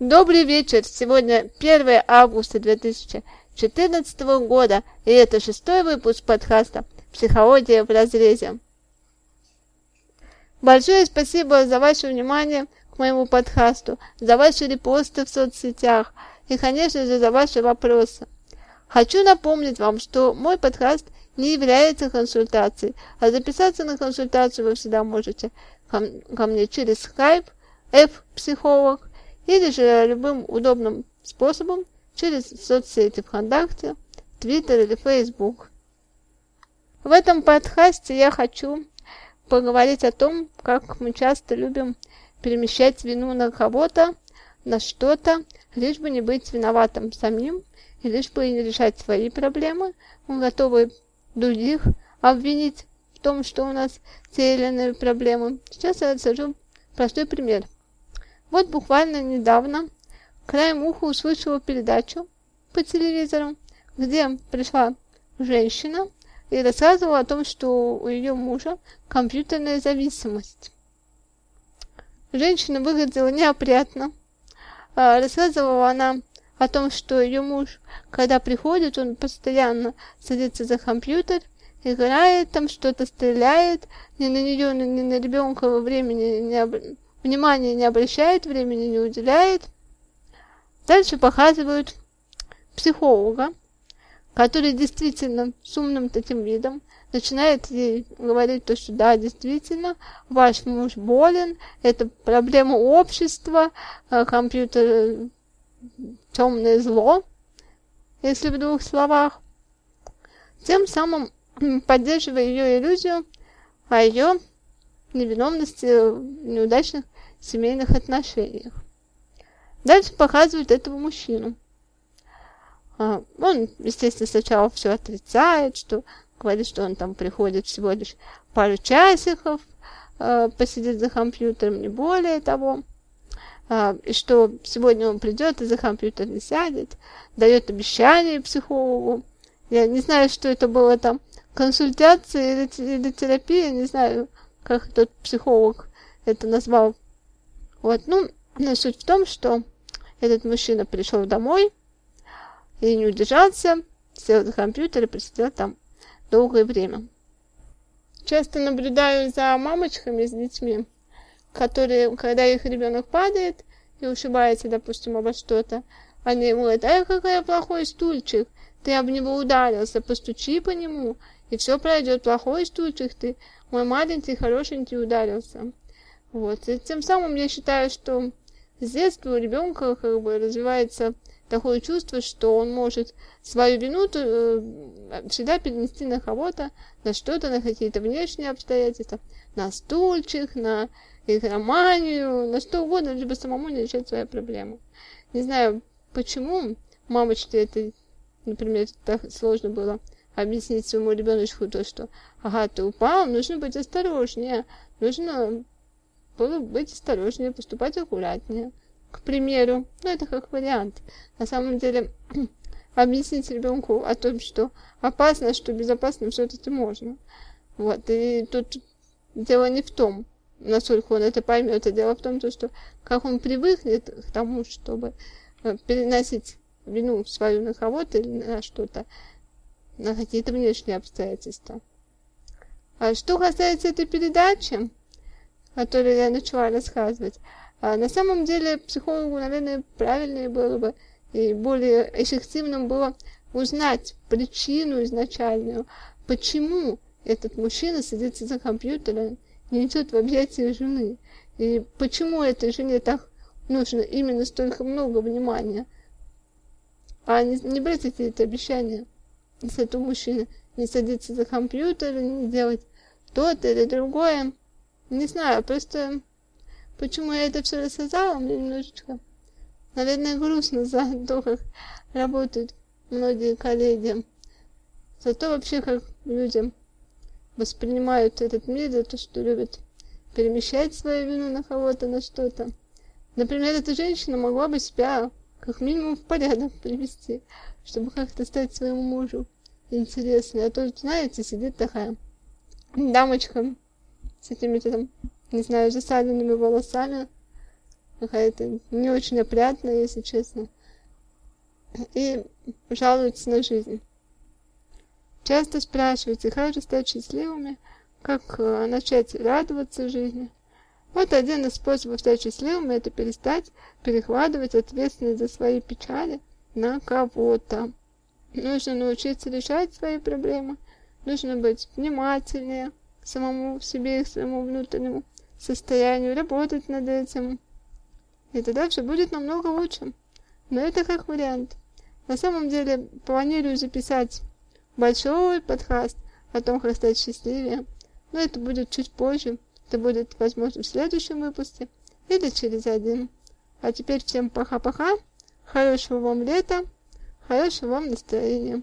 Добрый вечер! Сегодня 1 августа 2014 года, и это шестой выпуск подкаста «Психология в разрезе». Большое спасибо за ваше внимание к моему подкасту, за ваши репосты в соцсетях и, конечно же, за ваши вопросы. Хочу напомнить вам, что мой подкаст не является консультацией, а записаться на консультацию вы всегда можете ко, ко мне через Skype, F-психолог, или же любым удобным способом через соцсети ВКонтакте, Твиттер или Фейсбук. В этом подкасте я хочу поговорить о том, как мы часто любим перемещать вину на кого-то, на что-то, лишь бы не быть виноватым самим, и лишь бы не решать свои проблемы, мы готовы других обвинить в том, что у нас те или иные проблемы. Сейчас я расскажу простой пример. Вот буквально недавно краем уха услышала передачу по телевизору, где пришла женщина и рассказывала о том, что у ее мужа компьютерная зависимость. Женщина выглядела неопрятно. А, рассказывала она о том, что ее муж, когда приходит, он постоянно садится за компьютер, играет там, что-то стреляет, ни на нее, ни на ребенка времени не, об... внимания не обращает, времени не уделяет. Дальше показывают психолога, который действительно с умным таким видом начинает ей говорить то, что да, действительно, ваш муж болен, это проблема общества, а компьютер темное зло, если в двух словах, тем самым поддерживая ее иллюзию о ее невиновности в неудачных семейных отношениях. Дальше показывают этого мужчину. А, он, естественно, сначала все отрицает, что говорит, что он там приходит всего лишь пару часиков, а, посидит за компьютером, не более того. А, и что сегодня он придет и за компьютер не сядет, дает обещание психологу. Я не знаю, что это было там, консультация или, или терапия, не знаю, как тот психолог это назвал. Вот, ну, суть в том, что этот мужчина пришел домой и не удержался, сел за компьютер и просидел там долгое время. Часто наблюдаю за мамочками с детьми, которые, когда их ребенок падает и ушибается, допустим, обо что-то, они ему говорят, ай, какой плохой стульчик, ты об него ударился, постучи по нему, и все пройдет, плохой стульчик ты, мой маленький, хорошенький ударился. Вот, и тем самым я считаю, что с детства у ребенка как бы развивается такое чувство, что он может свою вину э, всегда перенести на кого-то, на что-то, на какие-то внешние обстоятельства, на стульчик, на игроманию, на что угодно, либо самому не решать свои проблемы. Не знаю, почему мамочке это, например, так сложно было объяснить своему ребеночку то, что ага, ты упал, нужно быть осторожнее, нужно было быть осторожнее, поступать аккуратнее. К примеру, ну это как вариант. На самом деле, объяснить ребенку о том, что опасно, что безопасно все-таки можно. Вот, и тут дело не в том, насколько он это поймет, а дело в том, что как он привыкнет к тому, чтобы э, переносить вину свою на кого-то или на что-то, на какие-то внешние обстоятельства. А что касается этой передачи, которую я начала рассказывать, а на самом деле психологу, наверное, правильнее было бы и более эффективным было узнать причину изначальную, почему этот мужчина садится за компьютером, не идет в объятия жены, и почему этой жене так нужно именно столько много внимания, а не, не брать какие-то обещания. С этого мужчины, не садиться за компьютер, не делать то-то или другое. Не знаю, просто почему я это все рассказала, мне немножечко, наверное, грустно за то, как работают многие коллеги. За то вообще, как люди воспринимают этот мир, за то, что любят перемещать свою вину на кого-то, на что-то. Например, эта женщина могла бы себя как минимум в порядок привести, чтобы как-то стать своему мужу интересной. А то, знаете, сидит такая дамочка с этими там, не знаю, засаленными волосами, какая-то не очень опрятная, если честно, и жалуются на жизнь. Часто спрашиваете, как же стать счастливыми, как э, начать радоваться жизни. Вот один из способов стать счастливым – это перестать перекладывать ответственность за свои печали на кого-то. Нужно научиться решать свои проблемы, нужно быть внимательнее самому себе и своему внутреннему состоянию, работать над этим. И тогда все будет намного лучше. Но это как вариант. На самом деле планирую записать большой подкаст о том, как стать счастливее. Но это будет чуть позже. Это будет, возможно, в следующем выпуске или через один. А теперь всем пока-пока, хорошего вам лета, хорошего вам настроения.